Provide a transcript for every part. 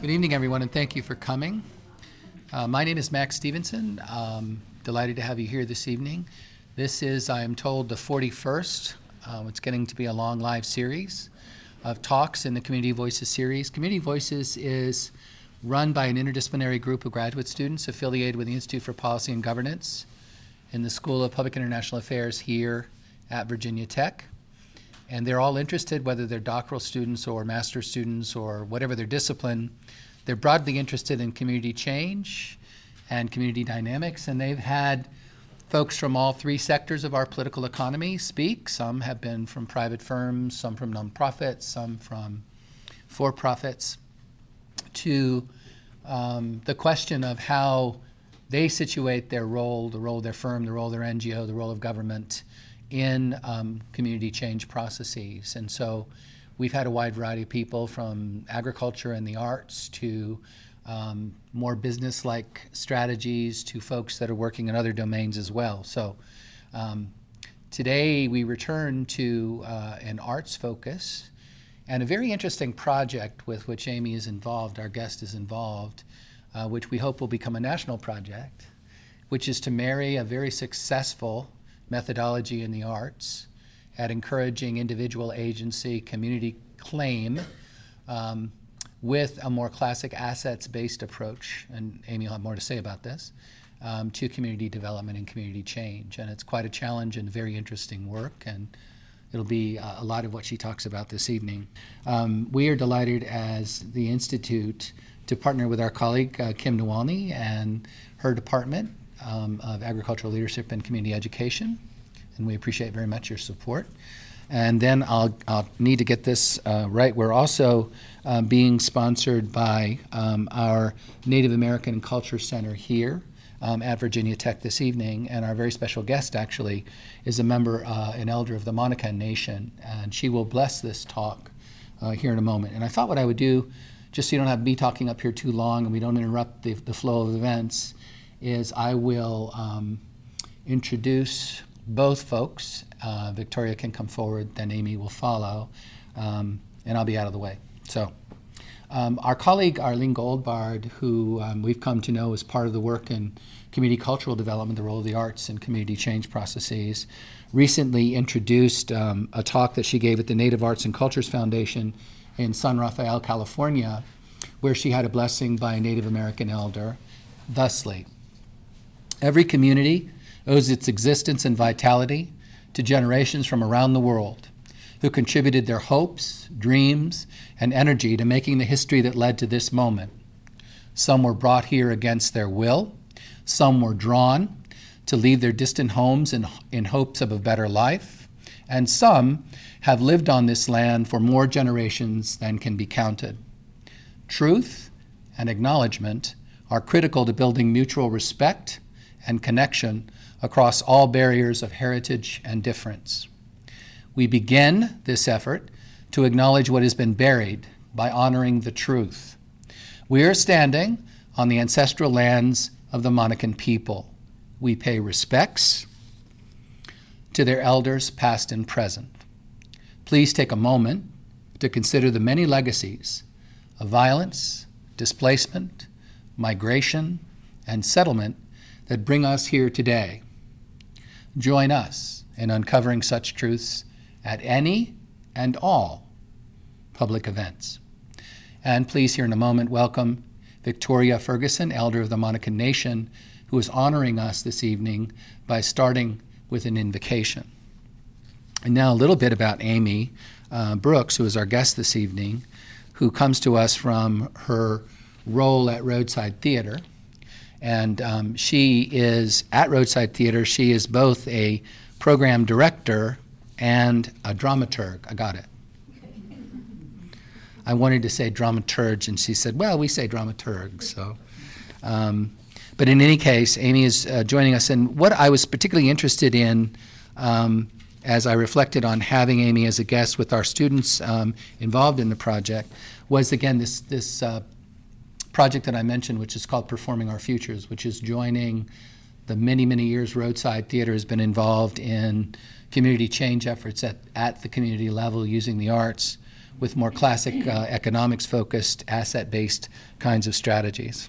Good evening, everyone, and thank you for coming. Uh, my name is Max Stephenson. Um, delighted to have you here this evening. This is, I am told, the 41st. Uh, it's getting to be a long live series of talks in the Community Voices series. Community Voices is run by an interdisciplinary group of graduate students affiliated with the Institute for Policy and Governance in the School of Public International Affairs here at Virginia Tech. And they're all interested, whether they're doctoral students or master's students or whatever their discipline, they're broadly interested in community change and community dynamics. And they've had folks from all three sectors of our political economy speak. Some have been from private firms, some from nonprofits, some from for profits, to um, the question of how they situate their role, the role of their firm, the role of their NGO, the role of government in um, community change processes. And so we've had a wide variety of people from agriculture and the arts to um, more business like strategies to folks that are working in other domains as well. So um, today we return to uh, an arts focus and a very interesting project with which Amy is involved, our guest is involved, uh, which we hope will become a national project, which is to marry a very successful methodology in the arts at encouraging individual agency, community claim, um, with a more classic assets based approach. And Amy will have more to say about this. Um, to community development and community change. And it's quite a challenge and very interesting work. And it'll be a lot of what she talks about this evening. Um, we are delighted as the Institute to partner with our colleague uh, Kim Niewolny and her department um, of Agricultural Leadership and Community Education. And we appreciate very much your support. And then I'll, I'll need to get this uh, right. We're also uh, being sponsored by um, our Native American Culture Center here. Um, at Virginia Tech this evening, and our very special guest actually is a member, uh, an elder of the Monacan Nation, and she will bless this talk uh, here in a moment. And I thought what I would do, just so you don't have me talking up here too long and we don't interrupt the, the flow of events, is I will um, introduce both folks. Uh, Victoria can come forward, then Amy will follow, um, and I'll be out of the way. So, um, our colleague Arlene Goldbard, who um, we've come to know as part of the work in community cultural development, the role of the arts in community change processes, recently introduced um, a talk that she gave at the Native Arts and Cultures Foundation in San Rafael, California, where she had a blessing by a Native American elder, thusly. Every community owes its existence and vitality to generations from around the world who contributed their hopes, dreams, and energy to making the history that led to this moment. Some were brought here against their will, some were drawn to leave their distant homes in, in hopes of a better life, and some have lived on this land for more generations than can be counted. Truth and acknowledgement are critical to building mutual respect and connection across all barriers of heritage and difference. We begin this effort to acknowledge what has been buried by honoring the truth. We are standing on the ancestral lands of the Monacan people. We pay respects to their elders, past and present. Please take a moment to consider the many legacies of violence, displacement, migration, and settlement that bring us here today. Join us in uncovering such truths at any and all public events. And please, here in a moment, welcome Victoria Ferguson, Elder of the Monacan Nation, who is honoring us this evening by starting with an invocation. And now, a little bit about Amy uh, Brooks, who is our guest this evening, who comes to us from her role at Roadside Theater. And um, she is at Roadside Theater, she is both a program director and a dramaturg. I got it. I wanted to say dramaturge, and she said, well, we say dramaturg. So, um, but in any case, Amy is uh, joining us. And what I was particularly interested in um, as I reflected on having Amy as a guest with our students um, involved in the project was again this, this uh, project that I mentioned, which is called Performing Our Futures, which is joining the many, many years Roadside Theater has been involved in community change efforts at, at the community level using the arts with more classic uh, economics focused, asset based kinds of strategies.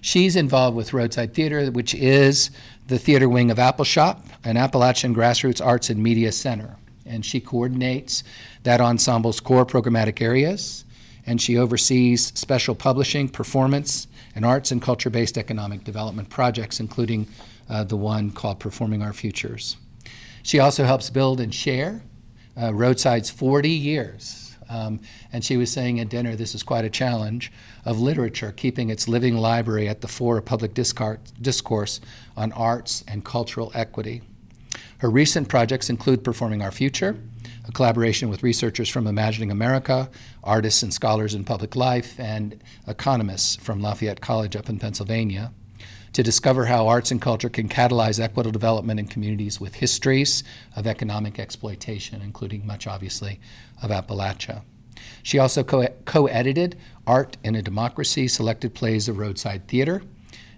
She's involved with Roadside Theater, which is the theater wing of Appalshop, an Appalachian grassroots arts and media center. And she coordinates that ensemble's core programmatic areas, and she oversees special publishing, performance, and arts and culture based economic development projects, including uh, the one called Performing Our Futures. She also helps build and share uh, Roadside's 40 years. Um, and she was saying at dinner, this is quite a challenge of literature, keeping its living library at the fore of public discourse on arts and cultural equity. Her recent projects include Performing Our Future, a collaboration with researchers from Imagining America, artists and scholars in public life, and economists from Lafayette College up in Pennsylvania to discover how arts and culture can catalyze equitable development in communities with histories of economic exploitation, including much obviously of Appalachia. She also co edited Art in a Democracy Selected Plays of Roadside Theater,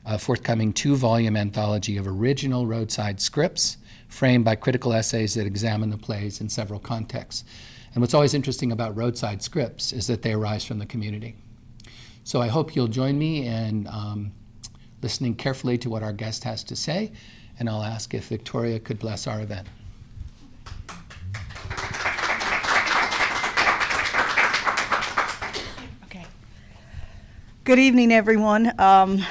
a forthcoming two volume anthology of original roadside scripts framed by critical essays that examine the plays in several contexts. And what's always interesting about roadside scripts is that they arise from the community. So I hope you'll join me in um, listening carefully to what our guest has to say, and I'll ask if Victoria could bless our event. Okay. Good evening, everyone. Um,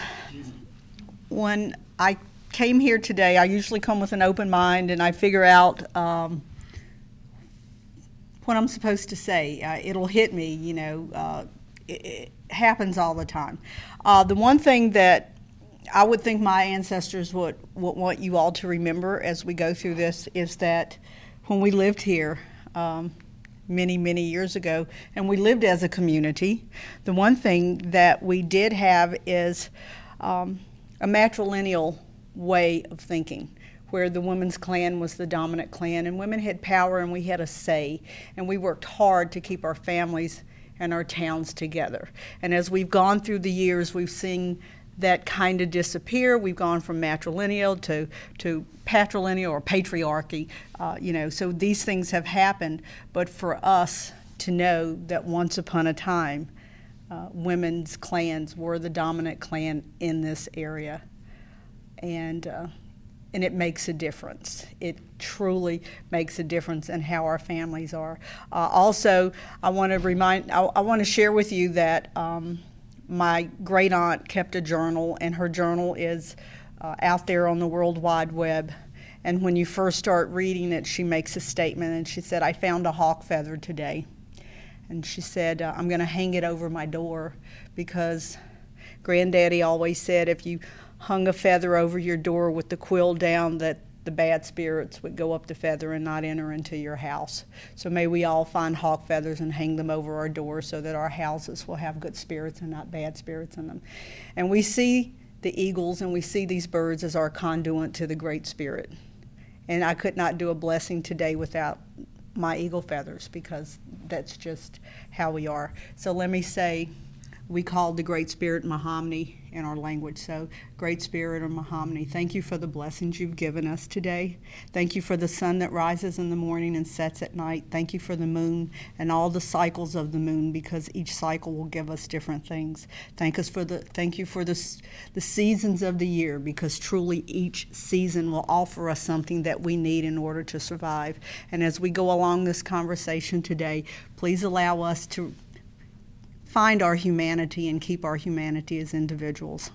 when I came here today, I usually come with an open mind and I figure out um, what I'm supposed to say. Uh, it'll hit me, you know. Uh, it, it, happens all the time. Uh, the one thing that I would think my ancestors would, would want you all to remember as we go through this is that when we lived here um, many, many years ago, and we lived as a community, the one thing that we did have is um, a matrilineal way of thinking where the women's clan was the dominant clan and women had power and we had a say and we worked hard to keep our families and our towns together. And as we've gone through the years, we've seen that kind of disappear. We've gone from matrilineal to, to patrilineal or patriarchy, uh, you know, so these things have happened. But for us to know that once upon a time, uh, women's clans were the dominant clan in this area. And, uh, and it makes a difference. It truly makes a difference in how our families are. Uh, also, I want to remind, I, I want to share with you that um, my great aunt kept a journal, and her journal is uh, out there on the World Wide Web. And when you first start reading it, she makes a statement, and she said, I found a hawk feather today. And she said, uh, I'm going to hang it over my door because Granddaddy always said if you hung a feather over your door with the quill down, that the bad spirits would go up the feather and not enter into your house. So may we all find hawk feathers and hang them over our doors so that our houses will have good spirits and not bad spirits in them. And we see the eagles and we see these birds as our conduit to the Great Spirit. And I could not do a blessing today without my eagle feathers because that's just how we are. So let me say, we called the Great Spirit Mahomny in our language. So, Great Spirit or Mahomny, thank you for the blessings you've given us today. Thank you for the sun that rises in the morning and sets at night. Thank you for the moon and all the cycles of the moon because each cycle will give us different things. Thank us for the thank you for the the seasons of the year because truly each season will offer us something that we need in order to survive. And as we go along this conversation today, please allow us to find our humanity and keep our humanity as individuals.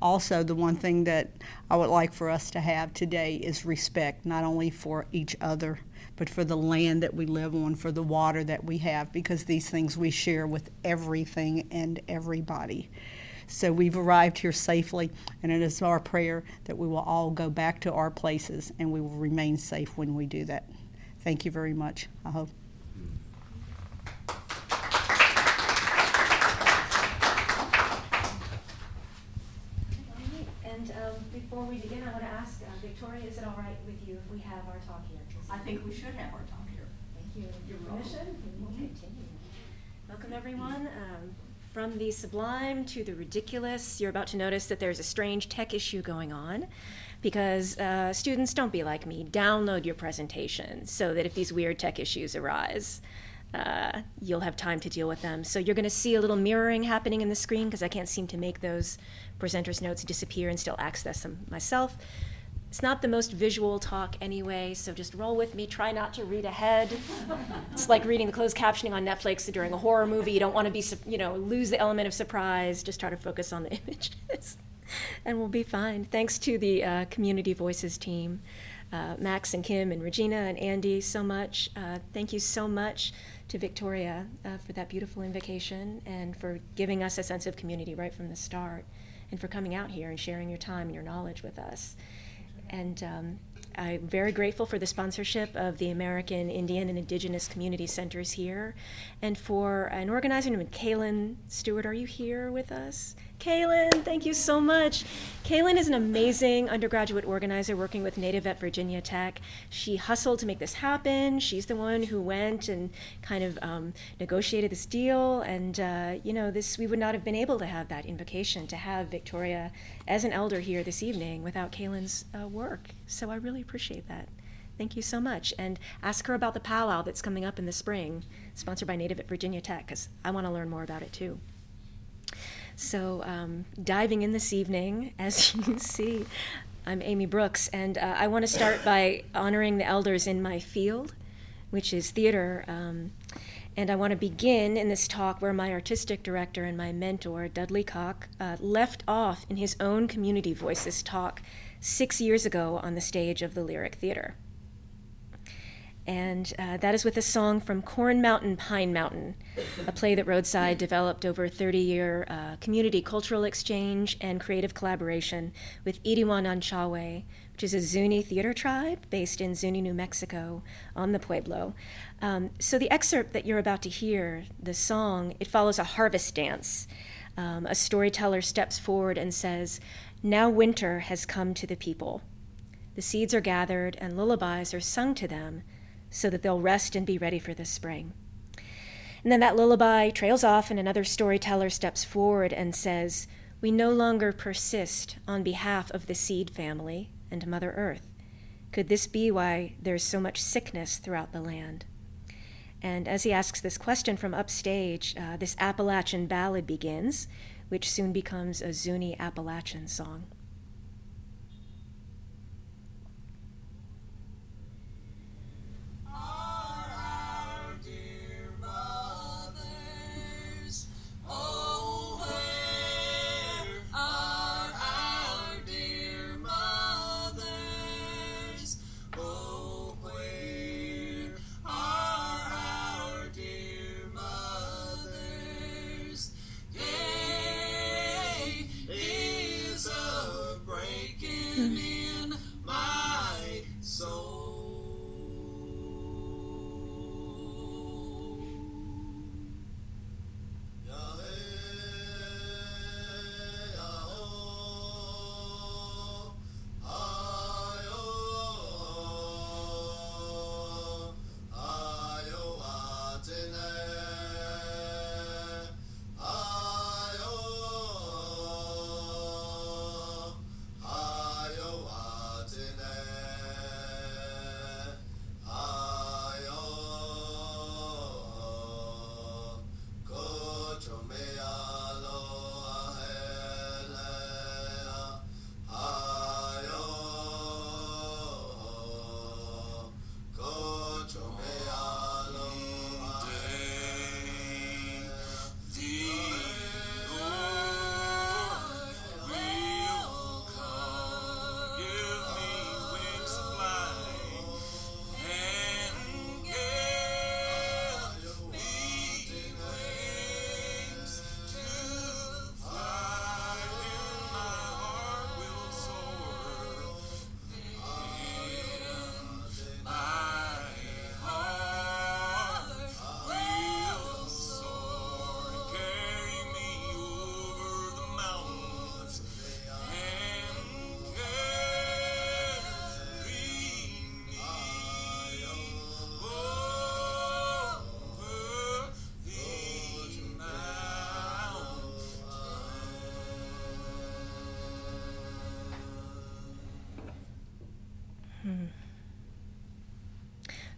Also, the one thing that I would like for us to have today is respect, not only for each other, but for the land that we live on, for the water that we have, because these things we share with everything and everybody. So we've arrived here safely, and it is our prayer that we will all go back to our places and we will remain safe when we do that. Thank you very much. I hope. Before we begin, I want to ask uh, Victoria, is it all right with you if we have our talk here? I think we should have our talk here. Thank you. Your permission, we will continue. Welcome, everyone. Um, from the sublime to the ridiculous, you're about to notice that there's a strange tech issue going on because uh, students don't be like me. Download your presentation so that if these weird tech issues arise, uh, you'll have time to deal with them. So you're going to see a little mirroring happening in the screen because I can't seem to make those presenters' notes disappear and still access them myself. It's not the most visual talk anyway, so just roll with me. Try not to read ahead. it's like reading the closed captioning on Netflix during a horror movie. You don't want to be, you know, lose the element of surprise. Just try to focus on the images, and we'll be fine. Thanks to the uh, Community Voices team, uh, Max and Kim and Regina and Andy, so much. Uh, thank you so much to Victoria uh, for that beautiful invocation and for giving us a sense of community right from the start, and for coming out here and sharing your time and your knowledge with us. And um, I'm very grateful for the sponsorship of the American Indian and Indigenous Community Centers here, and for an organizer named Kaylin Stewart. Are you here with us? Kaylin, thank you so much. Kaylin is an amazing undergraduate organizer working with Native at Virginia Tech. She hustled to make this happen. She's the one who went and kind of um, negotiated this deal. And uh, you know, this we would not have been able to have that invocation to have Victoria as an elder here this evening without Kaylin's uh, work. So I really appreciate that. Thank you so much. And ask her about the powwow that's coming up in the spring, sponsored by Native at Virginia Tech, because I want to learn more about it too. So, um, diving in this evening, as you can see, I'm Amy Brooks, and uh, I want to start by honoring the elders in my field, which is theater. Um, and I want to begin in this talk where my artistic director and my mentor, Dudley Cocke, uh, left off in his own Community Voices talk six years ago on the stage of the Lyric Theater and uh, that is with a song from Corn Mountain, Pine Mountain, a play that Roadside developed over a 30 year uh, community cultural exchange and creative collaboration with Idiwanan An Chawe, which is a Zuni theater tribe based in Zuni, New Mexico, on the Pueblo. Um, so the excerpt that you're about to hear, the song, it follows a harvest dance. Um, a storyteller steps forward and says, Now winter has come to the people. The seeds are gathered and lullabies are sung to them so that they'll rest and be ready for the spring. And then that lullaby trails off, and another storyteller steps forward and says, We no longer persist on behalf of the seed family and Mother Earth. Could this be why there's so much sickness throughout the land? And as he asks this question from upstage, uh, this Appalachian ballad begins, which soon becomes a Zuni Appalachian song.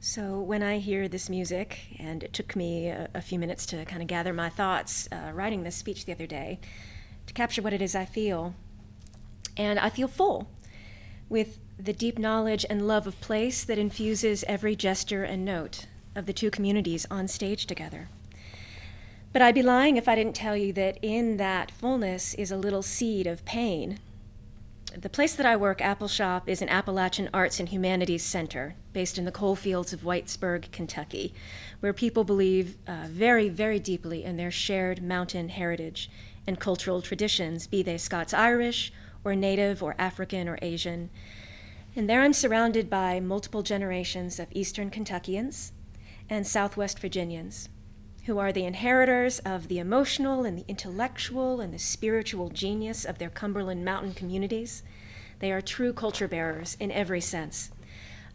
So when I hear this music, and it took me a, a few minutes to kind of gather my thoughts uh, writing this speech the other day to capture what it is I feel, and I feel full with the deep knowledge and love of place that infuses every gesture and note of the two communities on stage together. But I'd be lying if I didn't tell you that in that fullness is a little seed of pain. The place that I work, Appalshop, is an Appalachian Arts and Humanities Center based in the coal fields of Whitesburg, Kentucky, where people believe uh, very, very deeply in their shared mountain heritage and cultural traditions, be they Scots Irish or Native or African or Asian. And there I'm surrounded by multiple generations of Eastern Kentuckians and Southwest Virginians who are the inheritors of the emotional and the intellectual and the spiritual genius of their Cumberland Mountain communities. They are true culture bearers in every sense,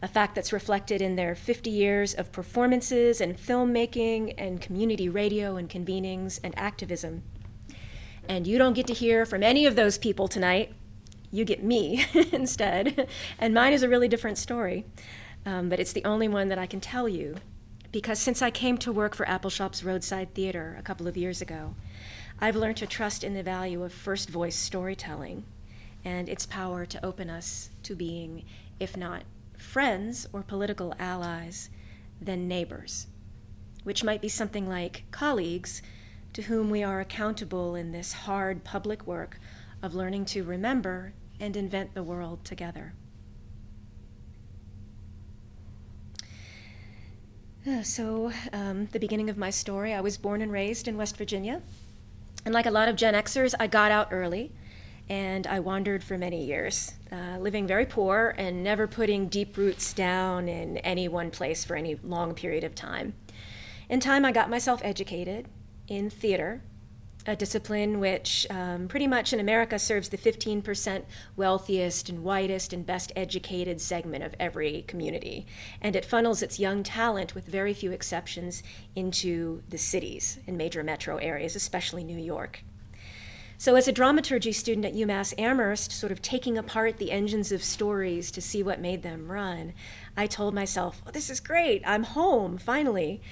a fact that's reflected in their 50 years of performances and filmmaking and community radio and convenings and activism. And you don't get to hear from any of those people tonight. You get me instead. And mine is a really different story, um, but it's the only one that I can tell you because since I came to work for Appalshop's Roadside Theater a couple of years ago, I've learned to trust in the value of first voice storytelling and its power to open us to being, if not friends or political allies, then neighbors, which might be something like colleagues to whom we are accountable in this hard public work of learning to remember and invent the world together. So, um, the beginning of my story, I was born and raised in West Virginia. And like a lot of Gen Xers, I got out early and I wandered for many years, uh, living very poor and never putting deep roots down in any one place for any long period of time. In time, I got myself educated in theater a discipline which um, pretty much in America serves the 15% wealthiest and whitest and best educated segment of every community. And it funnels its young talent, with very few exceptions, into the cities and major metro areas, especially New York. So, as a dramaturgy student at UMass Amherst, sort of taking apart the engines of stories to see what made them run, I told myself, oh, this is great, I'm home, finally.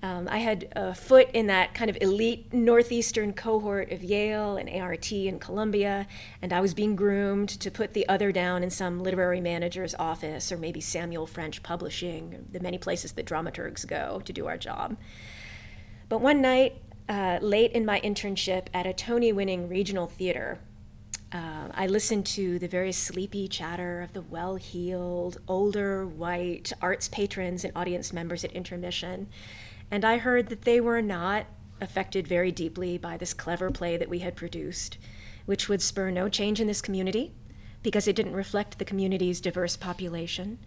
Um, I had a foot in that kind of elite northeastern cohort of Yale and ART and Columbia, and I was being groomed to put the other down in some literary manager's office or maybe Samuel French Publishing, the many places that dramaturgs go to do our job. But one night, uh, late in my internship at a Tony winning regional theater, uh, I listened to the very sleepy chatter of the well heeled, older, white arts patrons and audience members at intermission and I heard that they were not affected very deeply by this clever play that we had produced, which would spur no change in this community because it didn't reflect the community's diverse population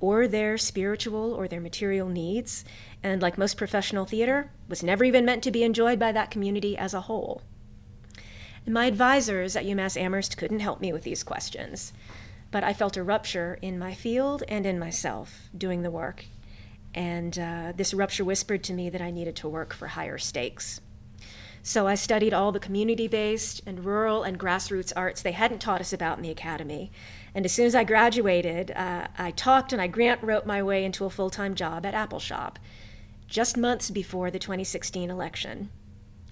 or their spiritual or their material needs, and like most professional theater, was never even meant to be enjoyed by that community as a whole. And my advisors at UMass Amherst couldn't help me with these questions, but I felt a rupture in my field and in myself doing the work and uh, this rupture whispered to me that I needed to work for higher stakes. So I studied all the community based and rural and grassroots arts they hadn't taught us about in the academy. And as soon as I graduated, uh, I talked and I grant wrote my way into a full time job at Apple Shop, just months before the 2016 election.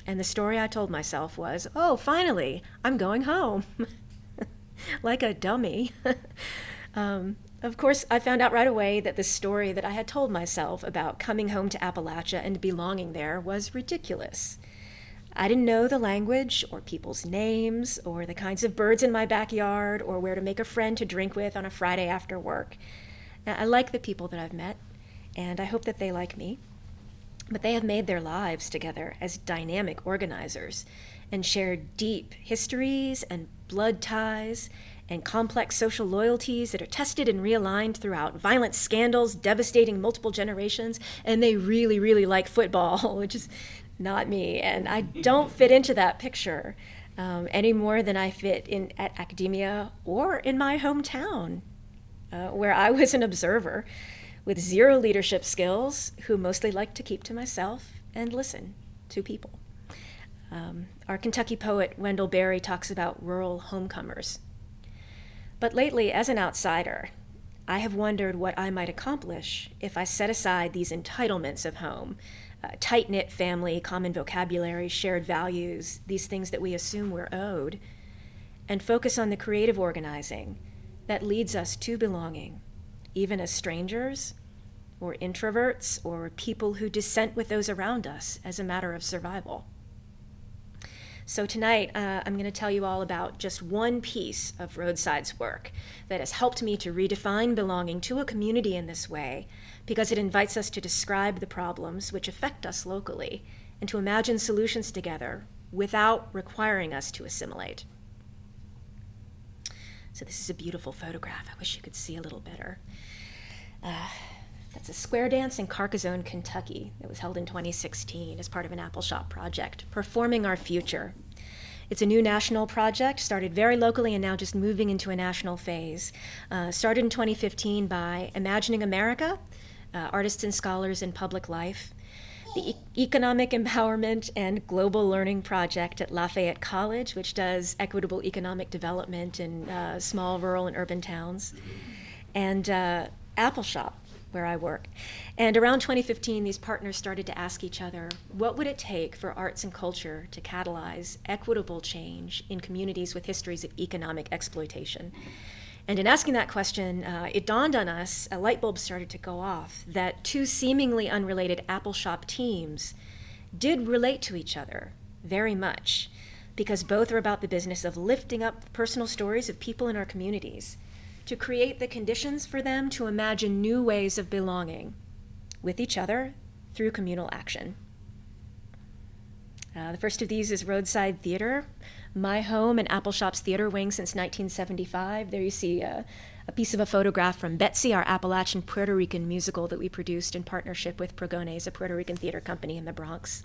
And the story I told myself was, oh, finally, I'm going home. like a dummy. um, of course, I found out right away that the story that I had told myself about coming home to Appalachia and belonging there was ridiculous. I didn't know the language or people's names or the kinds of birds in my backyard or where to make a friend to drink with on a Friday after work. Now, I like the people that I've met, and I hope that they like me. But they have made their lives together as dynamic organizers and shared deep histories and blood ties and complex social loyalties that are tested and realigned throughout violent scandals devastating multiple generations. And they really, really like football, which is not me. And I don't fit into that picture um, any more than I fit in at academia or in my hometown, uh, where I was an observer with zero leadership skills who mostly liked to keep to myself and listen to people. Um, our Kentucky poet Wendell Berry talks about rural homecomers but lately, as an outsider, I have wondered what I might accomplish if I set aside these entitlements of home uh, tight knit family, common vocabulary, shared values, these things that we assume we're owed, and focus on the creative organizing that leads us to belonging, even as strangers or introverts or people who dissent with those around us as a matter of survival. So, tonight uh, I'm going to tell you all about just one piece of Roadside's work that has helped me to redefine belonging to a community in this way because it invites us to describe the problems which affect us locally and to imagine solutions together without requiring us to assimilate. So, this is a beautiful photograph. I wish you could see a little better. Uh, that's a square dance in Carcassonne, Kentucky, that was held in 2016 as part of an Appalshop project, Performing Our Future. It's a new national project, started very locally and now just moving into a national phase. Uh, started in 2015 by Imagining America, uh, artists and scholars in public life, the e- Economic Empowerment and Global Learning Project at Lafayette College, which does equitable economic development in uh, small rural and urban towns, and uh, Appalshop, where I work. And around 2015, these partners started to ask each other what would it take for arts and culture to catalyze equitable change in communities with histories of economic exploitation? And in asking that question, uh, it dawned on us, a light bulb started to go off, that two seemingly unrelated Appalshop teams did relate to each other very much, because both are about the business of lifting up personal stories of people in our communities to create the conditions for them to imagine new ways of belonging with each other through communal action. Uh, the first of these is Roadside Theater, my home and Appalshop's theater wing since 1975. There you see a, a piece of a photograph from Betsy, our Appalachian Puerto Rican musical that we produced in partnership with Pregones, a Puerto Rican theater company in the Bronx.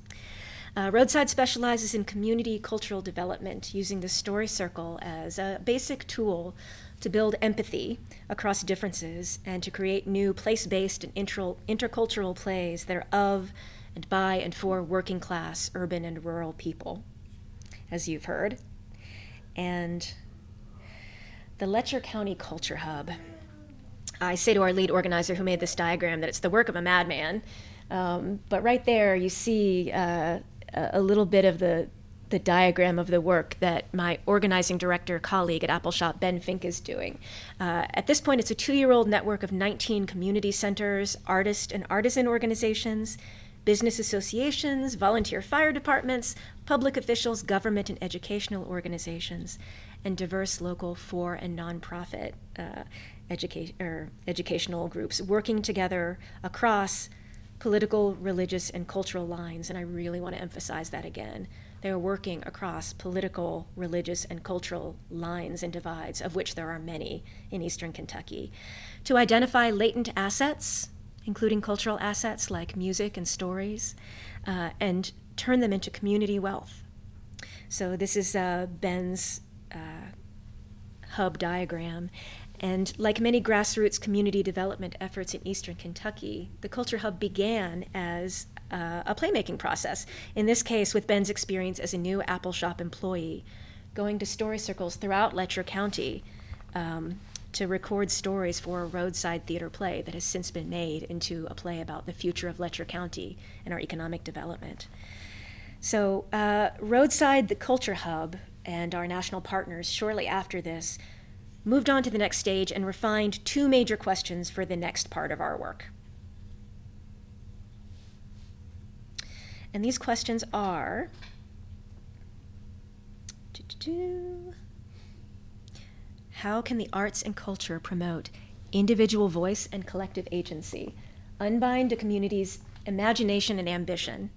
Uh, Roadside specializes in community cultural development, using the story circle as a basic tool to build empathy across differences and to create new place based and inter- intercultural plays that are of and by and for working class, urban, and rural people, as you've heard. And the Letcher County Culture Hub. I say to our lead organizer who made this diagram that it's the work of a madman. Um, but right there, you see uh, a little bit of the the diagram of the work that my organizing director colleague at Appalshop, Ben Fink, is doing. Uh, at this point, it's a two year old network of 19 community centers, artist and artisan organizations, business associations, volunteer fire departments, public officials, government and educational organizations, and diverse local for and nonprofit uh, educa- er, educational groups working together across political, religious, and cultural lines. And I really want to emphasize that again. They're working across political, religious, and cultural lines and divides, of which there are many in eastern Kentucky, to identify latent assets, including cultural assets like music and stories, uh, and turn them into community wealth. So, this is uh, Ben's uh, hub diagram. And like many grassroots community development efforts in eastern Kentucky, the Culture Hub began as uh, a playmaking process. In this case, with Ben's experience as a new Appalshop employee, going to story circles throughout Letcher County um, to record stories for a roadside theater play that has since been made into a play about the future of Letcher County and our economic development. So, uh, Roadside, the Culture Hub, and our national partners shortly after this moved on to the next stage and refined two major questions for the next part of our work. And these questions are How can the arts and culture promote individual voice and collective agency, unbind a community's imagination and ambition,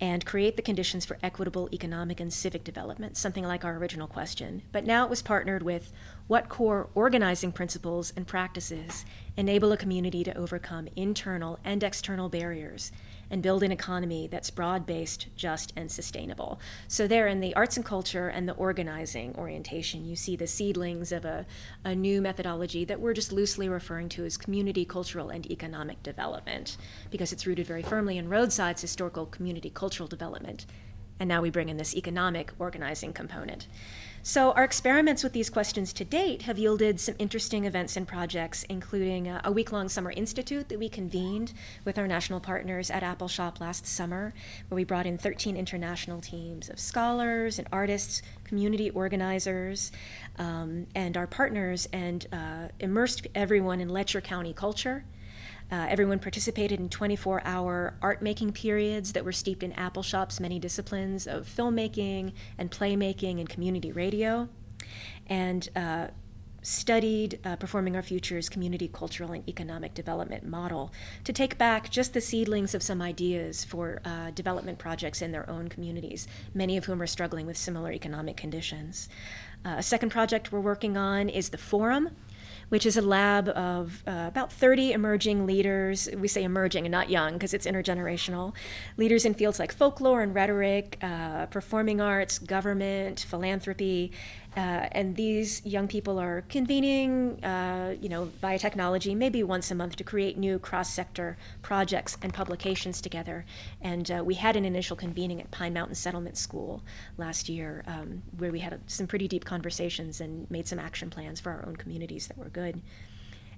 and create the conditions for equitable economic and civic development, something like our original question. But now it was partnered with what core organizing principles and practices enable a community to overcome internal and external barriers and build an economy that's broad based, just, and sustainable. So, there in the arts and culture and the organizing orientation, you see the seedlings of a, a new methodology that we're just loosely referring to as community, cultural, and economic development, because it's rooted very firmly in Roadside's historical community cultural development And now we bring in this economic organizing component. So, our experiments with these questions to date have yielded some interesting events and projects, including a, week long summer institute that we convened with our national partners at Appalshop last summer, where we brought in 13 international teams of scholars and artists, community organizers, um, and our partners, and uh, immersed everyone in Letcher County culture uh, everyone participated in 24 hour art making periods that were steeped in Appalshop's many disciplines of filmmaking and playmaking and community radio, and uh, studied uh, Performing Our Future's community cultural and economic development model to take back just the seedlings of some ideas for uh, development projects in their own communities, many of whom are struggling with similar economic conditions. Uh, a second project we're working on is the Forum, which is a lab of uh, about 30 emerging leaders. We say emerging and not young because it's intergenerational. Leaders in fields like folklore and rhetoric, uh, performing arts, government, philanthropy, uh, and these young people are convening, uh, you know, via technology, maybe once a month, to create new cross-sector projects and publications together. And uh, we had an initial convening at Pine Mountain Settlement School last year, um, where we had some pretty deep conversations and made some action plans for our own communities that were good.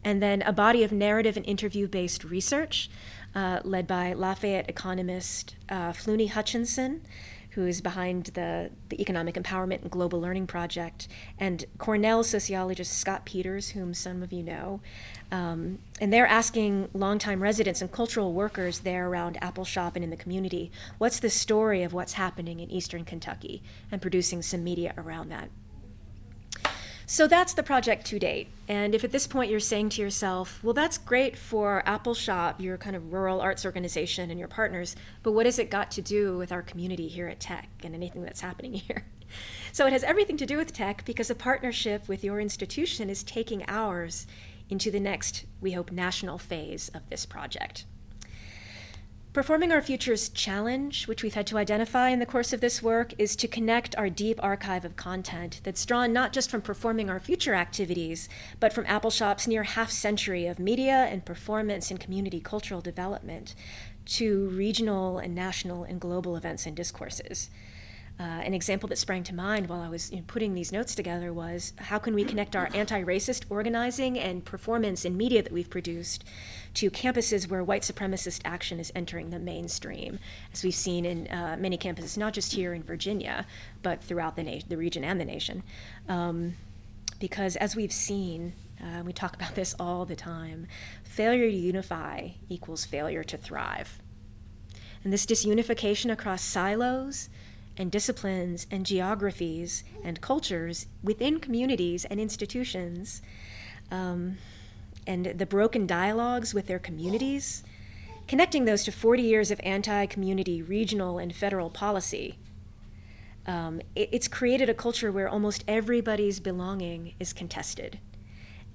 And then a body of narrative and interview-based research, uh, led by Lafayette economist uh, Fluney Hutchinson who is behind the, the Economic Empowerment and Global Learning Project, and Cornell sociologist Scott Peters, whom some of you know. Um, and they're asking longtime residents and cultural workers there around Appalshop and in the community what's the story of what's happening in eastern Kentucky, and producing some media around that. So that's the project to date. And if at this point you're saying to yourself, well, that's great for Appalshop, your kind of rural arts organization and your partners, but what has it got to do with our community here at Tech and anything that's happening here? So it has everything to do with Tech because a partnership with your institution is taking ours into the next, we hope, national phase of this project. Performing Our Future's challenge, which we've had to identify in the course of this work, is to connect our deep archive of content that's drawn not just from Performing Our Future activities, but from Appalshop's near half century of media and performance and community cultural development to regional and national and global events and discourses. Uh, an example that sprang to mind while I was you know, putting these notes together was how can we connect our anti racist organizing and performance in media that we've produced to campuses where white supremacist action is entering the mainstream, as we've seen in uh, many campuses, not just here in Virginia, but throughout the, na- the region and the nation. Um, because as we've seen, uh, we talk about this all the time failure to unify equals failure to thrive. And this disunification across silos, and disciplines and geographies and cultures within communities and institutions, um, and the broken dialogues with their communities, connecting those to 40 years of anti community regional and federal policy. Um, it, it's created a culture where almost everybody's belonging is contested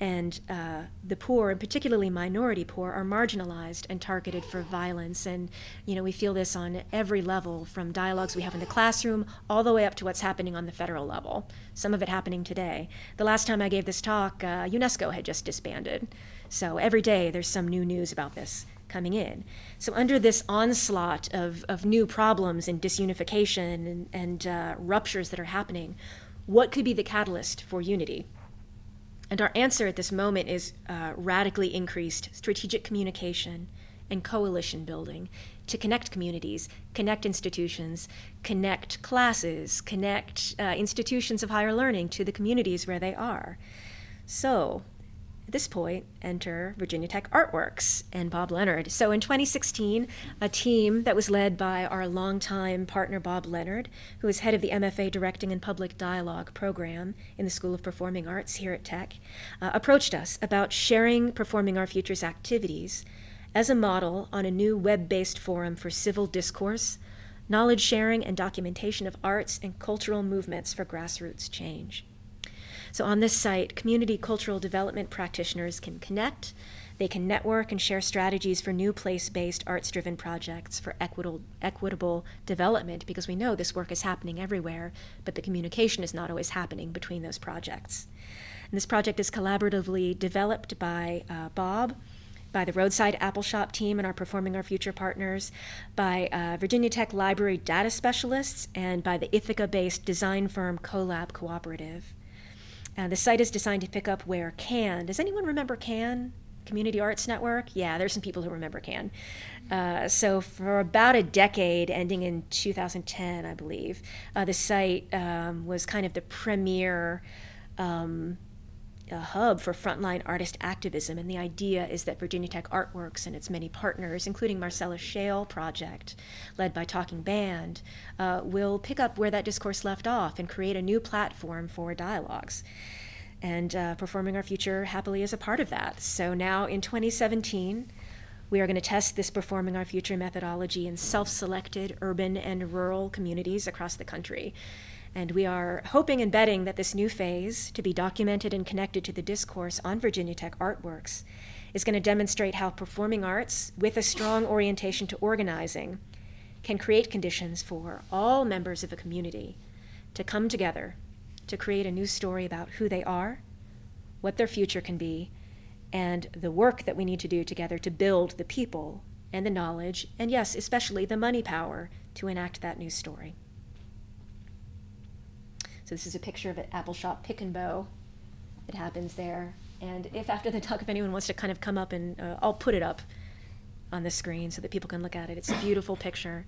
and uh, the poor, and particularly minority poor, are marginalized and targeted for violence. And you know, we feel this on every level, from dialogues we have in the classroom all the way up to what's happening on the federal level. Some of it happening today. The last time I gave this talk, uh, UNESCO had just disbanded. So every day there's some new news about this coming in. So under this onslaught of, of new problems and disunification and, and uh, ruptures that are happening, what could be the catalyst for unity? And our answer at this moment is uh, radically increased strategic communication and coalition building to connect communities, connect institutions, connect classes, connect uh, institutions of higher learning to the communities where they are. So, at this point, enter Virginia Tech Artworks and Bob Leonard. So in 2016, a team that was led by our longtime partner Bob Leonard, who is head of the MFA Directing and Public Dialogue program in the School of Performing Arts here at Tech, uh, approached us about sharing Performing Our Futures activities as a model on a new web based forum for civil discourse, knowledge sharing, and documentation of arts and cultural movements for grassroots change. So on this site, community cultural development practitioners can connect, they can network and share strategies for new place based arts driven projects for equitable, equitable development because we know this work is happening everywhere, but the communication is not always happening between those projects. And this project is collaboratively developed by uh, Bob by the Roadside Appalshop team and our Performing Our Future partners, by uh, Virginia Tech Library data specialists, and by the Ithaca based design firm CoLab Cooperative. Uh, the site is designed to pick up where CAN, does anyone remember CAN? Community Arts Network? Yeah, there's some people who remember CAN. Uh, so, for about a decade, ending in 2010, I believe, uh, the site um, was kind of the premier um, a hub for frontline artist activism, and the idea is that Virginia Tech Artworks and its many partners, including Marcellus Shale Project, led by Talking Band, uh, will pick up where that discourse left off and create a new platform for dialogues. And uh, Performing Our Future happily is a part of that. So now in 2017, we are going to test this Performing Our Future methodology in self selected urban and rural communities across the country. And we are hoping and betting that this new phase, to be documented and connected to the discourse on Virginia Tech artworks, is going to demonstrate how performing arts, with a strong orientation to organizing, can create conditions for all members of a community to come together to create a new story about who they are, what their future can be, and the work that we need to do together to build the people and the knowledge, and yes, especially the money power to enact that new story. So this is a picture of an Appalshop pick and bow that happens there. And if after the talk, if anyone wants to kind of come up and uh, I'll put it up on the screen so that people can look at it. It's a beautiful picture.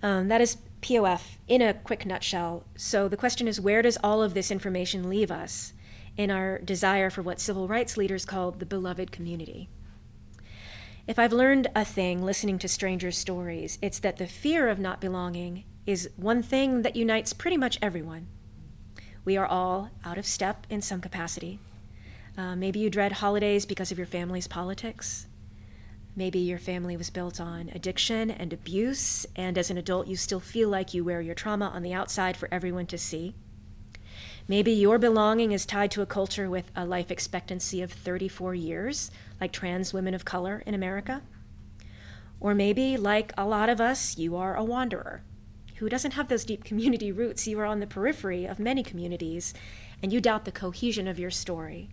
Um, that is POF in a quick nutshell. So the question is where does all of this information leave us in our desire for what civil rights leaders called the beloved community? If I've learned a thing listening to strangers' stories, it's that the fear of not belonging is one thing that unites pretty much everyone. We are all out of step in some capacity. Uh, maybe you dread holidays because of your family's politics. Maybe your family was built on addiction and abuse, and as an adult, you still feel like you wear your trauma on the outside for everyone to see. Maybe your belonging is tied to a culture with a life expectancy of 34 years, like trans women of color in America. Or maybe, like a lot of us, you are a wanderer who doesn't have those deep community roots. You are on the periphery of many communities, and you doubt the cohesion of your story.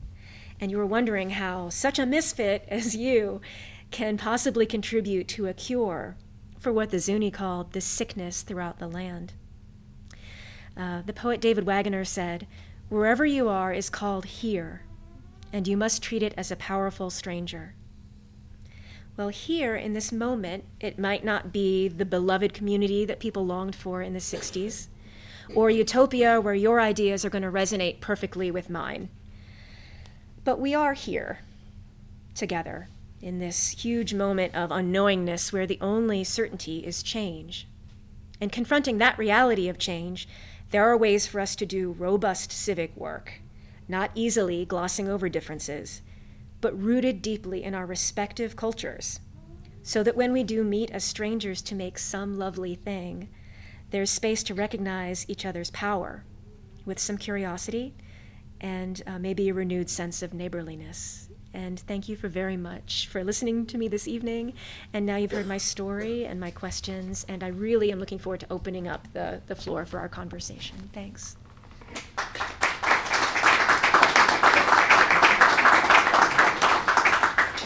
And you are wondering how such a misfit as you can possibly contribute to a cure for what the Zuni called the sickness throughout the land. Uh, the poet David Wagoner said, Wherever you are is called here, and you must treat it as a powerful stranger. Well, here in this moment, it might not be the beloved community that people longed for in the 60s, or utopia where your ideas are going to resonate perfectly with mine. But we are here together in this huge moment of unknowingness where the only certainty is change. And confronting that reality of change, there are ways for us to do robust civic work, not easily glossing over differences but rooted deeply in our respective cultures, so that when we do meet as strangers to make some lovely thing, there's space to recognize each other's power with some curiosity and uh, maybe a renewed sense of neighborliness. And thank you for very much for listening to me this evening. And now you've heard my story and my questions, and I really am looking forward to opening up the, the floor for our conversation. Thanks.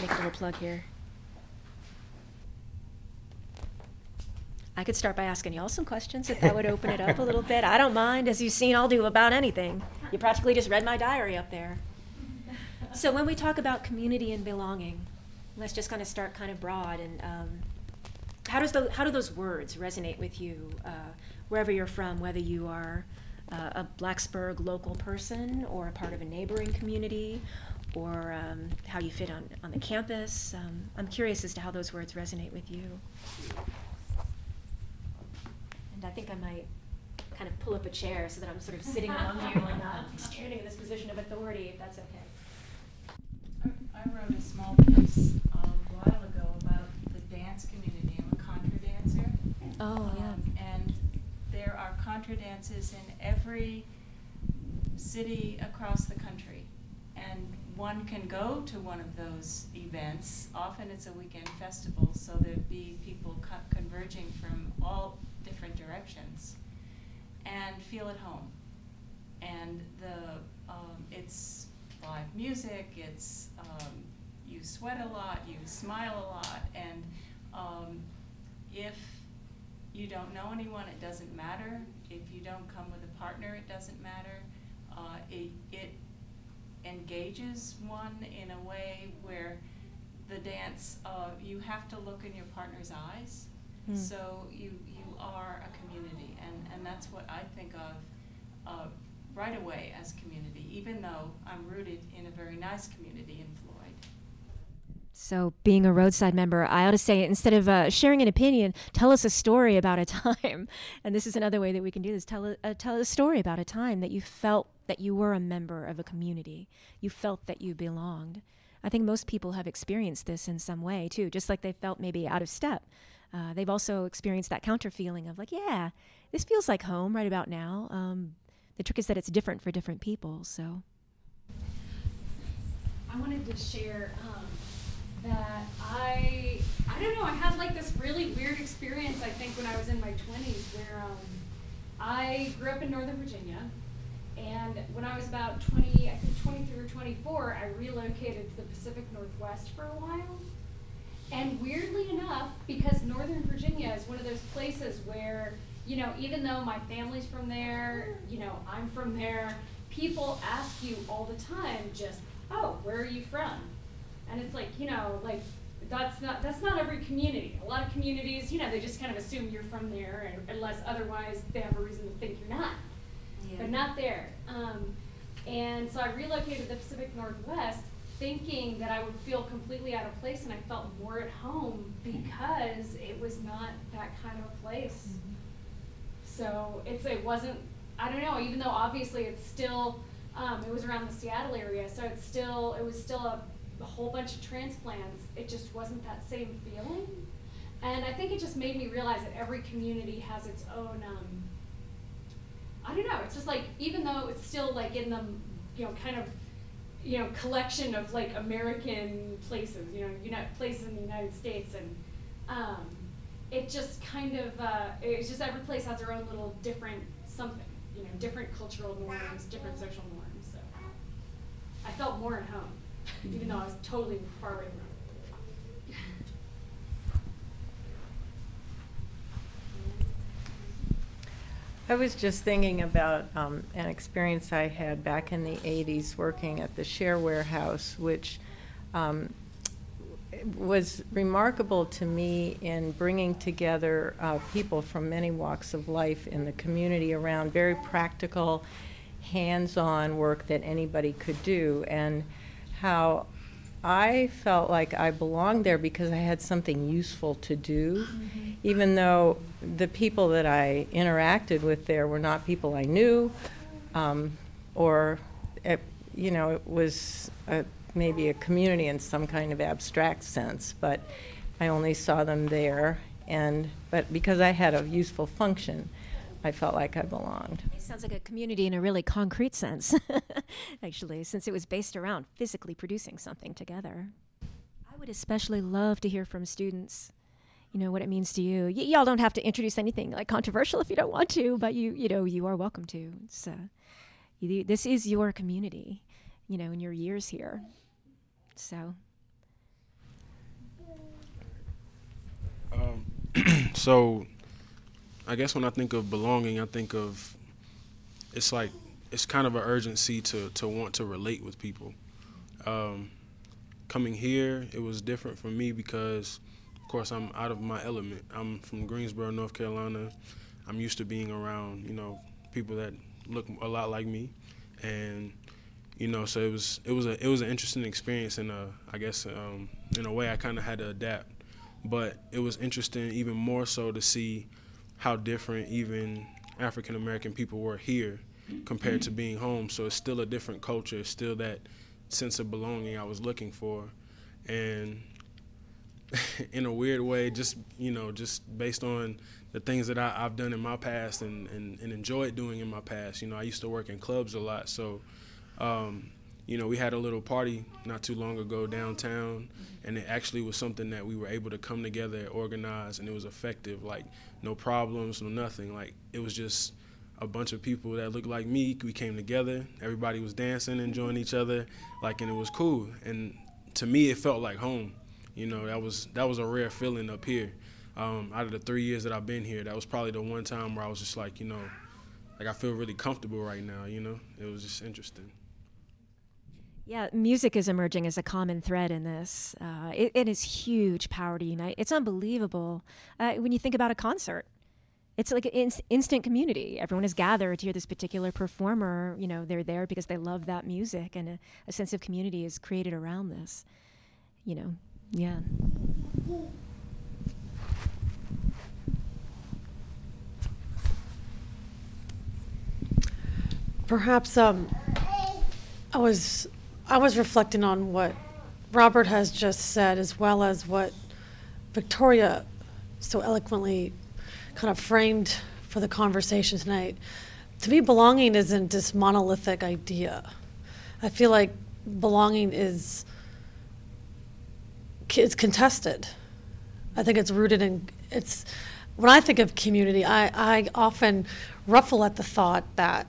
Make a little plug here. I could start by asking y'all some questions if that would open it up a little bit. I don't mind. As you've seen, I'll do about anything. You practically just read my diary up there. So when we talk about community and belonging, let's just kind of start kind of broad and um, how does the, how do those words resonate with you uh, wherever you're from, whether you are uh, a Blacksburg local person or a part of a neighboring community or um, how you fit on, on the campus. Um, I'm curious as to how those words resonate with you. And I think I might kind of pull up a chair so that I'm sort of sitting among you and not standing in this position of authority, if that's okay. I wrote a small piece um, a while ago about the dance community. I'm a contra dancer. Oh, yeah. Um, and there are contra dances in every city across the country. And one can go to one of those events. Often it's a weekend festival, so there'd be people co- converging from all different directions and feel at home. And the um, it's live music. It's um, you sweat a lot, you smile a lot, and um, if you don't know anyone, it doesn't matter. If you don't come with a partner, it doesn't matter. Uh, it, it engages one in a way where the dance, uh, you have to look in your partner's eyes. Hmm. So you, you are a community, and, and that's what I think of uh, right away as community, even though I'm rooted in a very nice community in Floyd. So, being a roadside member, I ought to say, instead of uh, sharing an opinion, tell us a story about a time. And this is another way that we can do this. Tell a, uh, tell a story about a time that you felt that you were a member of a community. You felt that you belonged. I think most people have experienced this in some way too, just like they felt maybe out of step. Uh, they've also experienced that counter feeling of like, yeah, this feels like home right about now. Um, the trick is that it's different for different people. So, I wanted to share um, that I I don't know I had like this really weird experience I think when I was in my 20s where um, I grew up in Northern Virginia and when I was about 20 I think 23 or 24 I relocated to the Pacific Northwest for a while and weirdly enough because Northern Virginia is one of those places where you know even though my family's from there you know I'm from there people ask you all the time just oh where are you from and it's like, you know, like that's not that's not every community. A lot of communities, you know, they just kind of assume you're from there, and, unless otherwise they have a reason to think you're not. But not there. Um, and so I relocated to the Pacific Northwest, thinking that I would feel completely out of place, and I felt more at home because it was not that kind of a place. So it's it wasn't I don't know even though obviously it's still um, it was around the Seattle area, so it's still it was still a a whole bunch of transplants, it just wasn't that same feeling. And I think it just made me realize that every community has its own, um, I don't know, it's just like, even though it's still like in the, you know, kind of, you know, collection of like American places, you know, United, places in the United States, and um, it just kind of, uh, it's just every place has their own little different something, you know, different cultural norms, different social norms. So I felt more at home even though I was totally far away from. I was just thinking about um, an experience I had back in the 80s working at the Share Warehouse, which um, was remarkable to me in bringing together uh, people from many walks of life in the community around very practical, hands on work that anybody could do. And how I felt like I belonged there because I had something useful to do, mm-hmm. even though the people that I interacted with there were not people I knew, um, or, it, you know, it was a, maybe a community in some kind of abstract sense, but I only saw them there, and but because I had a useful function, I felt like I belonged. It sounds like a community in a really concrete sense, actually, since it was based around physically producing something together. I would especially love to hear from students. You know what it means to you. Y- y'all don't have to introduce anything like controversial if you don't want to, but you you know you are welcome to. It's, uh, you, this is your community, you know, in your years here. So. Um, so I guess when I think of belonging, I think of it's like it's kind of an urgency to to want to relate with people. Um, coming here, it was different for me because, of course, I'm out of my element. I'm from Greensboro, North Carolina. I'm used to being around, you know, people that look a lot like me, and you know, so it was it was a it was an interesting experience, and I guess um, in a way I kind of had to adapt. But it was interesting, even more so, to see how different even African American people were here compared to being home. So it's still a different culture. It's still that sense of belonging I was looking for, and in a weird way, just you know, just based on the things that I, have done in my past and, and, and, enjoyed doing in my past. You know, I used to work in clubs a lot, so um, you know, we had a little party not too long ago downtown, and it actually was something that we were able to come together and organize, and it was effective. Like, no problems, no nothing. Like, it was just a bunch of people that looked like me. We came together. Everybody was dancing, enjoying each other, like, and it was cool. And to me, it felt like home. You know, that was that was a rare feeling up here. Um, out of the three years that I've been here, that was probably the one time where I was just like, you know, like I feel really comfortable right now. You know, it was just interesting. Yeah, music is emerging as a common thread in this. Uh, it, it is huge power to unite. It's unbelievable uh, when you think about a concert. It's like an in- instant community. Everyone is gathered to hear this particular performer. You know, they're there because they love that music, and a, a sense of community is created around this. You know, yeah. Perhaps um, I was I was reflecting on what Robert has just said, as well as what Victoria so eloquently kind of framed for the conversation tonight. To me, belonging isn't this monolithic idea. I feel like belonging is it's contested. I think it's rooted in it's when I think of community, I, I often ruffle at the thought that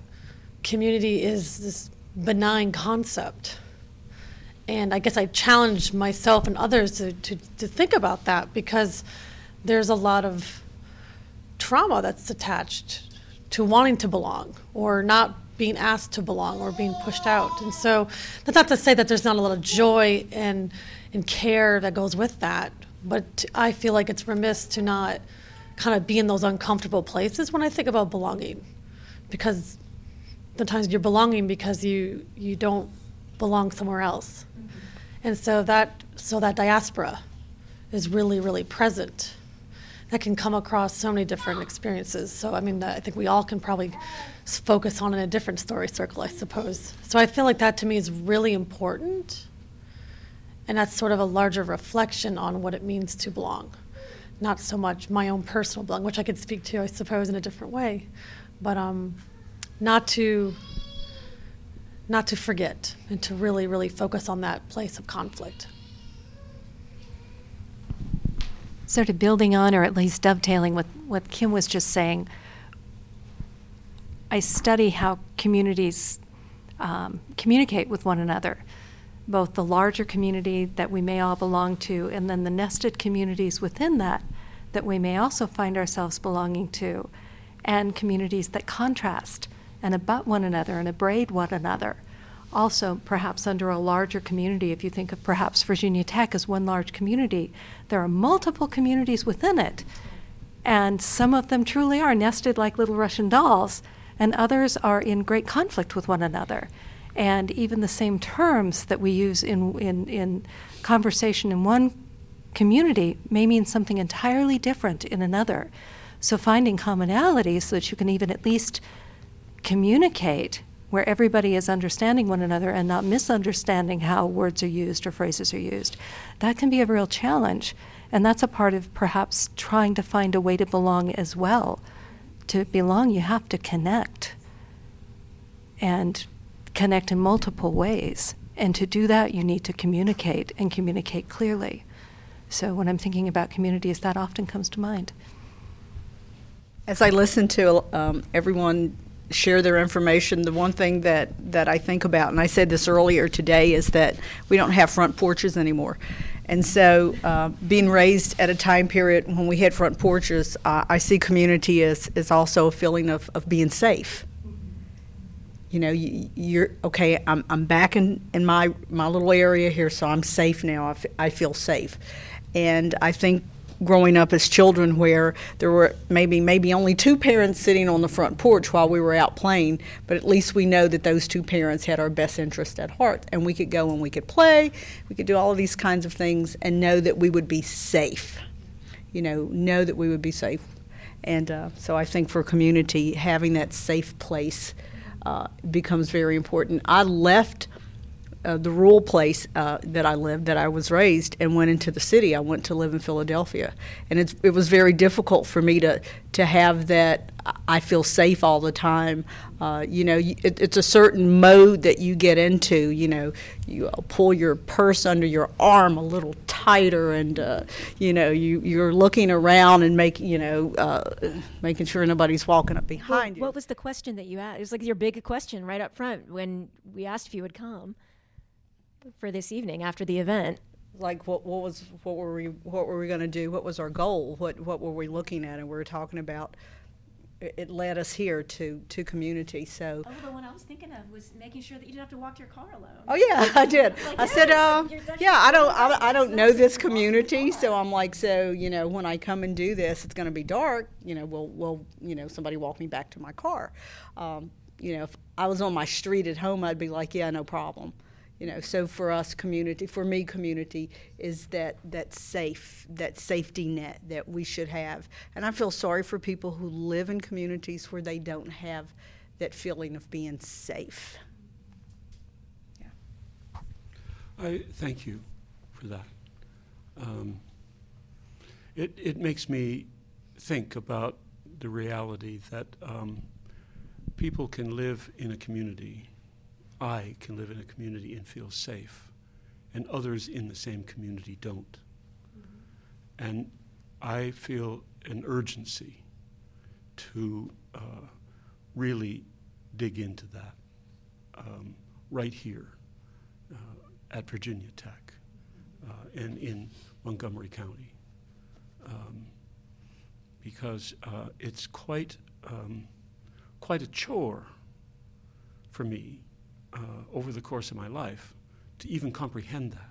community is this benign concept. And I guess I challenge myself and others to, to, to think about that because there's a lot of trauma that's attached to wanting to belong or not being asked to belong or being pushed out. And so that's not to say that there's not a lot of joy and, and care that goes with that, but I feel like it's remiss to not kind of be in those uncomfortable places when I think about belonging because sometimes you're belonging because you you don't belong somewhere else and so that so that diaspora is really really present. That can come across so many different experiences. So i mean i think we all can probably focus on in a different story circle i suppose. So i feel like that to me is really important. And that's sort of a larger reflection on what it means to belong. Not so much my own personal belonging which i could speak to i suppose in a different way. But um, not to not to forget and to really really focus on that place of conflict. Sort of building on or at least dovetailing with what kim was just saying i study how communities um, communicate with one another both the larger community that we may all belong to and then the nested communities within that that we may also find ourselves belonging to and communities that contrast and abut one another and abrade one another. Also, perhaps under a larger community, if you think of perhaps Virginia Tech as one large community, there are multiple communities within it. And some of them truly are nested like little Russian dolls, and others are in great conflict with one another. And even the same terms that we use in, in, in conversation in one community may mean something entirely different in another. So, finding commonalities so that you can even at least communicate where everybody is understanding one another and not misunderstanding how words are used or phrases are used, that can be a real challenge. And that's a part of perhaps trying to find a way to belong as well. To belong, you have to connect and connect in multiple ways. And to do that, you need to communicate and communicate clearly. So when I'm thinking about communities, that often comes to mind. As I listen to um, everyone share their information. The one thing that, that I think about, and I said this earlier today, is that we don't have front porches anymore. And so, uh, being raised at a time period when we had front porches, uh, I see community as, as also a feeling of, of being safe. You know, you, you're okay. I'm, I'm back in, in my, my little area here, so I'm safe now. I, f- I feel safe. And I think growing up as children where there were maybe maybe only two parents sitting on the front porch while we were out playing, but at least we know that those two parents had our best interest at heart, and we could go and we could play, we could do all of these kinds of things, and know that we would be safe. You know, know that we would be safe, and uh, so I think for community having that safe place uh, becomes very important. I left uh, the rural place uh, that I lived, that I was raised, and went into the city. I went to live in Philadelphia, and it's, it was very difficult for me to to have that. I feel safe all the time. Uh, you know, it, it's a certain mode that you get into. You know, you uh, pull your purse under your arm a little tighter, and uh, you know, you you're looking around and making you know, uh, making sure nobody's walking up behind well, you. What was the question that you asked? It was like your big question right up front when we asked if you would come. For this evening after the event. like what what was what were we what were we going to do? What was our goal? What what were we looking at? And we were talking about. It, it led us here to to community. So. Oh, the one I was thinking of was making sure that you didn't have to walk to your car alone. Oh yeah, I did. Like, I said, yeah, uh, you're- yeah, I don't, I, I don't know this community, so. I'm like, so you know, when I come and do this, it's going to be dark. You know, will will you know somebody walk me back to my car? Um, you know, if I was on my street at home, I'd be like, yeah, no problem. You know, so for us, community, for me, community is that that safe, that safety net that we should have. And I feel sorry for people who live in communities where they don't have that feeling of being safe. yeah. I thank you for that. Um, it, it makes me think about the reality that um, people can live in a community. I can live in a community and feel safe, and others in the same community don't. And I feel an urgency to uh, really dig into that um, right here uh, at Virginia Tech uh, and in Montgomery County. Um, because uh, it's quite, um, quite a chore for me uh, over the course of my life to even comprehend that.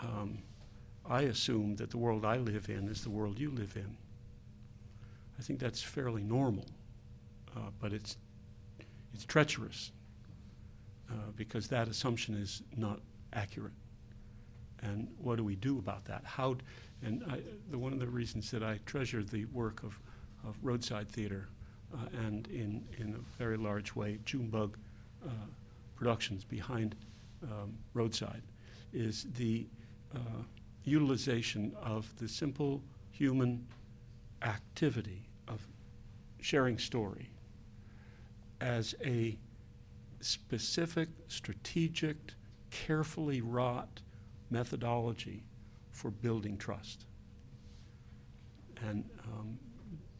Um, I assume that the world I live in is the world you live in. I think that's fairly normal, uh, but it's, it's treacherous uh, because that assumption is not accurate. And what do we do about that? How, and I, the, one of the reasons that I treasure the work of, of roadside theater uh, and in, in a very large way, Junebug uh, Productions behind um, Roadside is the uh, utilization of the simple human activity of sharing story as a specific, strategic, carefully wrought methodology for building trust. And um,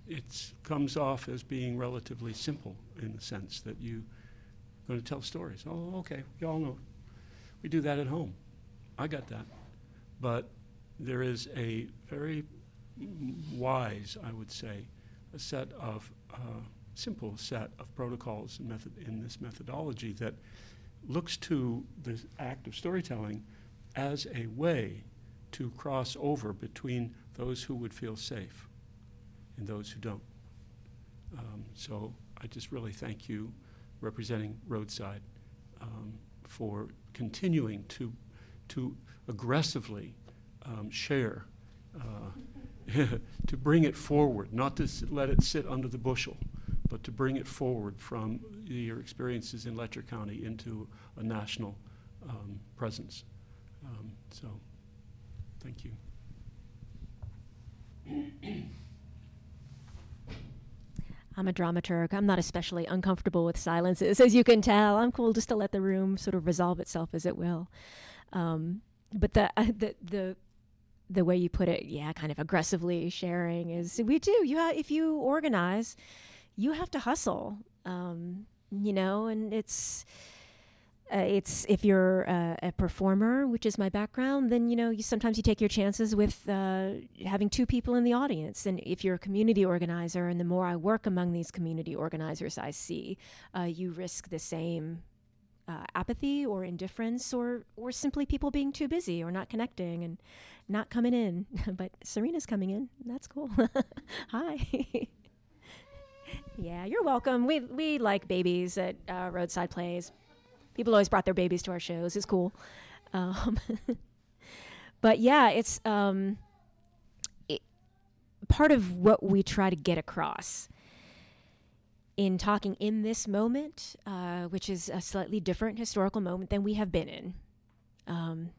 it comes off as being relatively simple in the sense that you going to tell stories. Oh, okay, we all know. We do that at home. I got that. But there is a very wise, I would say, a set of uh, simple set of protocols and method in this methodology that looks to the act of storytelling as a way to cross over between those who would feel safe and those who don't. Um, so I just really thank you, representing Roadside, um, for continuing to to aggressively um, share, uh, to bring it forward, not to let it sit under the bushel, but to bring it forward from your experiences in Letcher County into a national um, presence. Um, so, thank you. I'm a dramaturg. I'm not especially uncomfortable with silences, as you can tell. I'm cool just to let the room sort of resolve itself as it will. Um, but the, uh, the the the way you put it, yeah, kind of aggressively sharing is we do. You ha- if you organize, you have to hustle. Um, you know, and it's uh, it's if you're uh, a performer, which is my background, then you know you sometimes you take your chances with uh, having two people in the audience. And if you're a community organizer, and the more I work among these community organizers, I see uh, you risk the same uh, apathy or indifference, or or simply people being too busy or not connecting and not coming in. but Serena's coming in. That's cool. Hi. yeah, you're welcome. We we like babies at uh, roadside plays people always brought their babies to our shows. It's cool. Um, but yeah, it's um, it, part of what we try to get across in talking in this moment, uh, which is a slightly different historical moment than we have been in. Um,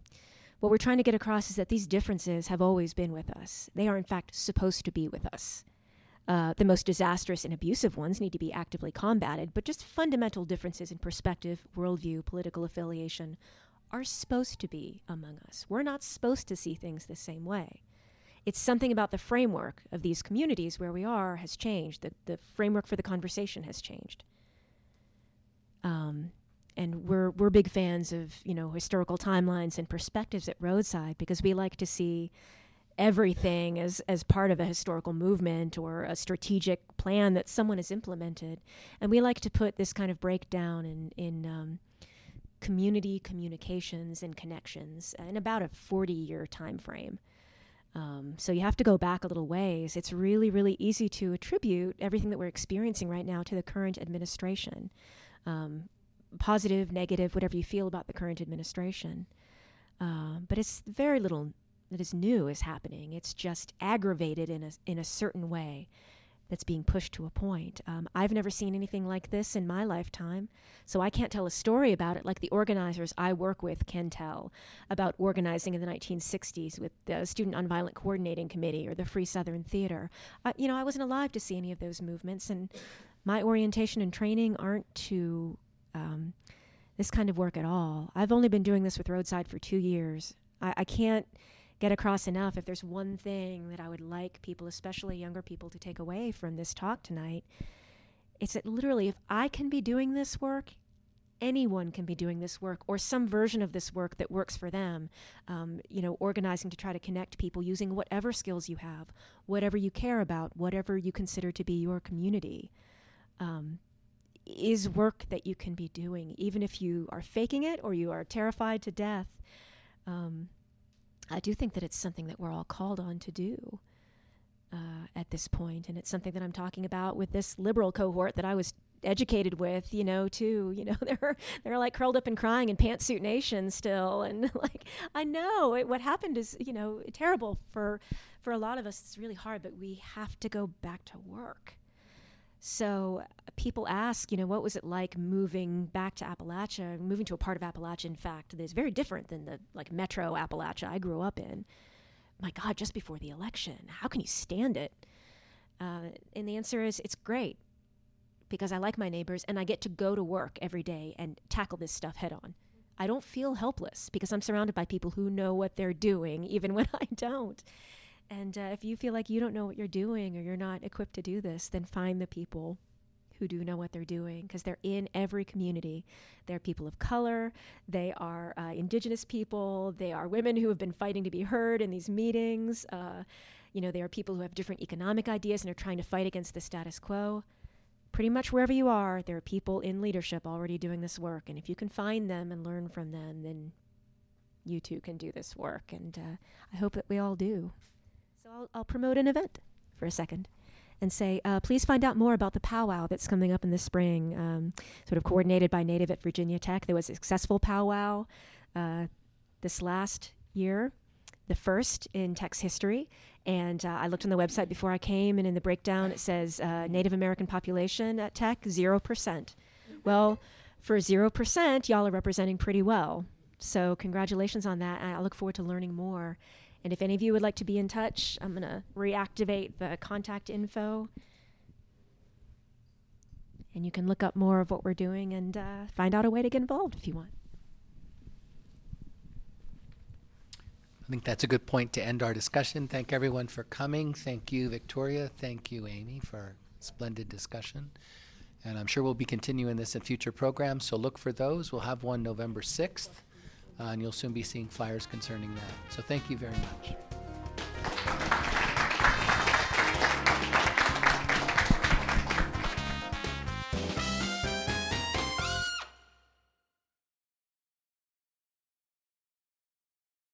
what we're trying to get across is that these differences have always been with us. They are, in fact, supposed to be with us. Uh, the most disastrous and abusive ones need to be actively combated, but just fundamental differences in perspective, worldview, political affiliation are supposed to be among us. We're not supposed to see things the same way. It's something about the framework of these communities where we are has changed. The, the framework for the conversation has changed. Um, and we're we're big fans of you know historical timelines and perspectives at Roadside because we like to see everything as as part of a historical movement or a strategic plan that someone has implemented, and we like to put this kind of breakdown in in um, community communications and connections in about a 40 year time frame. Um, so you have to go back a little ways. It's really, really easy to attribute everything that we're experiencing right now to the current administration. Um, positive, negative, whatever you feel about the current administration. Uh, but it's very little that is new is happening. It's just aggravated in a, in a certain way that's being pushed to a point. Um, I've never seen anything like this in my lifetime, so I can't tell a story about it like the organizers I work with can tell about organizing in the 1960s with the Student Nonviolent Coordinating Committee or the Free Southern Theater. I, you know, I wasn't alive to see any of those movements, and my orientation and training aren't to um, this kind of work at all. I've only been doing this with Roadside for two years. I, I can't get across enough if there's one thing that I would like people, especially younger people, to take away from this talk tonight. It's that literally, if I can be doing this work, anyone can be doing this work or some version of this work that works for them. Um, you know, organizing to try to connect people using whatever skills you have, whatever you care about, whatever you consider to be your community. Um, is work that you can be doing, even if you are faking it or you are terrified to death. Um, I do think that it's something that we're all called on to do uh, at this point, and it's something that I'm talking about with this liberal cohort that I was educated with, you know, too. You know, they're they're like curled up and crying in pantsuit nation still, and like I know it, what happened is you know terrible for for a lot of us. It's really hard, but we have to go back to work. So people ask, you know, what was it like moving back to Appalachia, moving to a part of Appalachia, in fact, that is very different than the like metro Appalachia I grew up in. My God, just before the election, how can you stand it? Uh, and the answer is it's great because I like my neighbors and I get to go to work every day and tackle this stuff head on. I don't feel helpless because I'm surrounded by people who know what they're doing, even when I don't. And uh, if you feel like you don't know what you're doing or you're not equipped to do this, then find the people who do know what they're doing because they're in every community. They're people of color, they are uh, indigenous people, they are women who have been fighting to be heard in these meetings. Uh, you know, they are people who have different economic ideas and are trying to fight against the status quo. Pretty much wherever you are, there are people in leadership already doing this work. And if you can find them and learn from them, then you too can do this work. And uh, I hope that we all do. I'll, I'll promote an event for a second and say, uh, please find out more about the powwow that's coming up in the spring, um, sort of coordinated by Native at Virginia Tech. There was a successful powwow uh, this last year, the first in Tech's history. And uh, I looked on the website before I came, and in the breakdown it says uh, Native American population at Tech, 0%. Well, for 0%, y'all are representing pretty well. So, congratulations on that. I look forward to learning more. And if any of you would like to be in touch, I'm going to reactivate the contact info. And you can look up more of what we're doing and uh, find out a way to get involved if you want. I think that's a good point to end our discussion. Thank everyone for coming. Thank you, Victoria. Thank you, Amy, for splendid discussion. And I'm sure we'll be continuing this in future programs, so look for those. We'll have one November 6th uh, Uh, and you'll soon be seeing flyers concerning that. So thank you very much.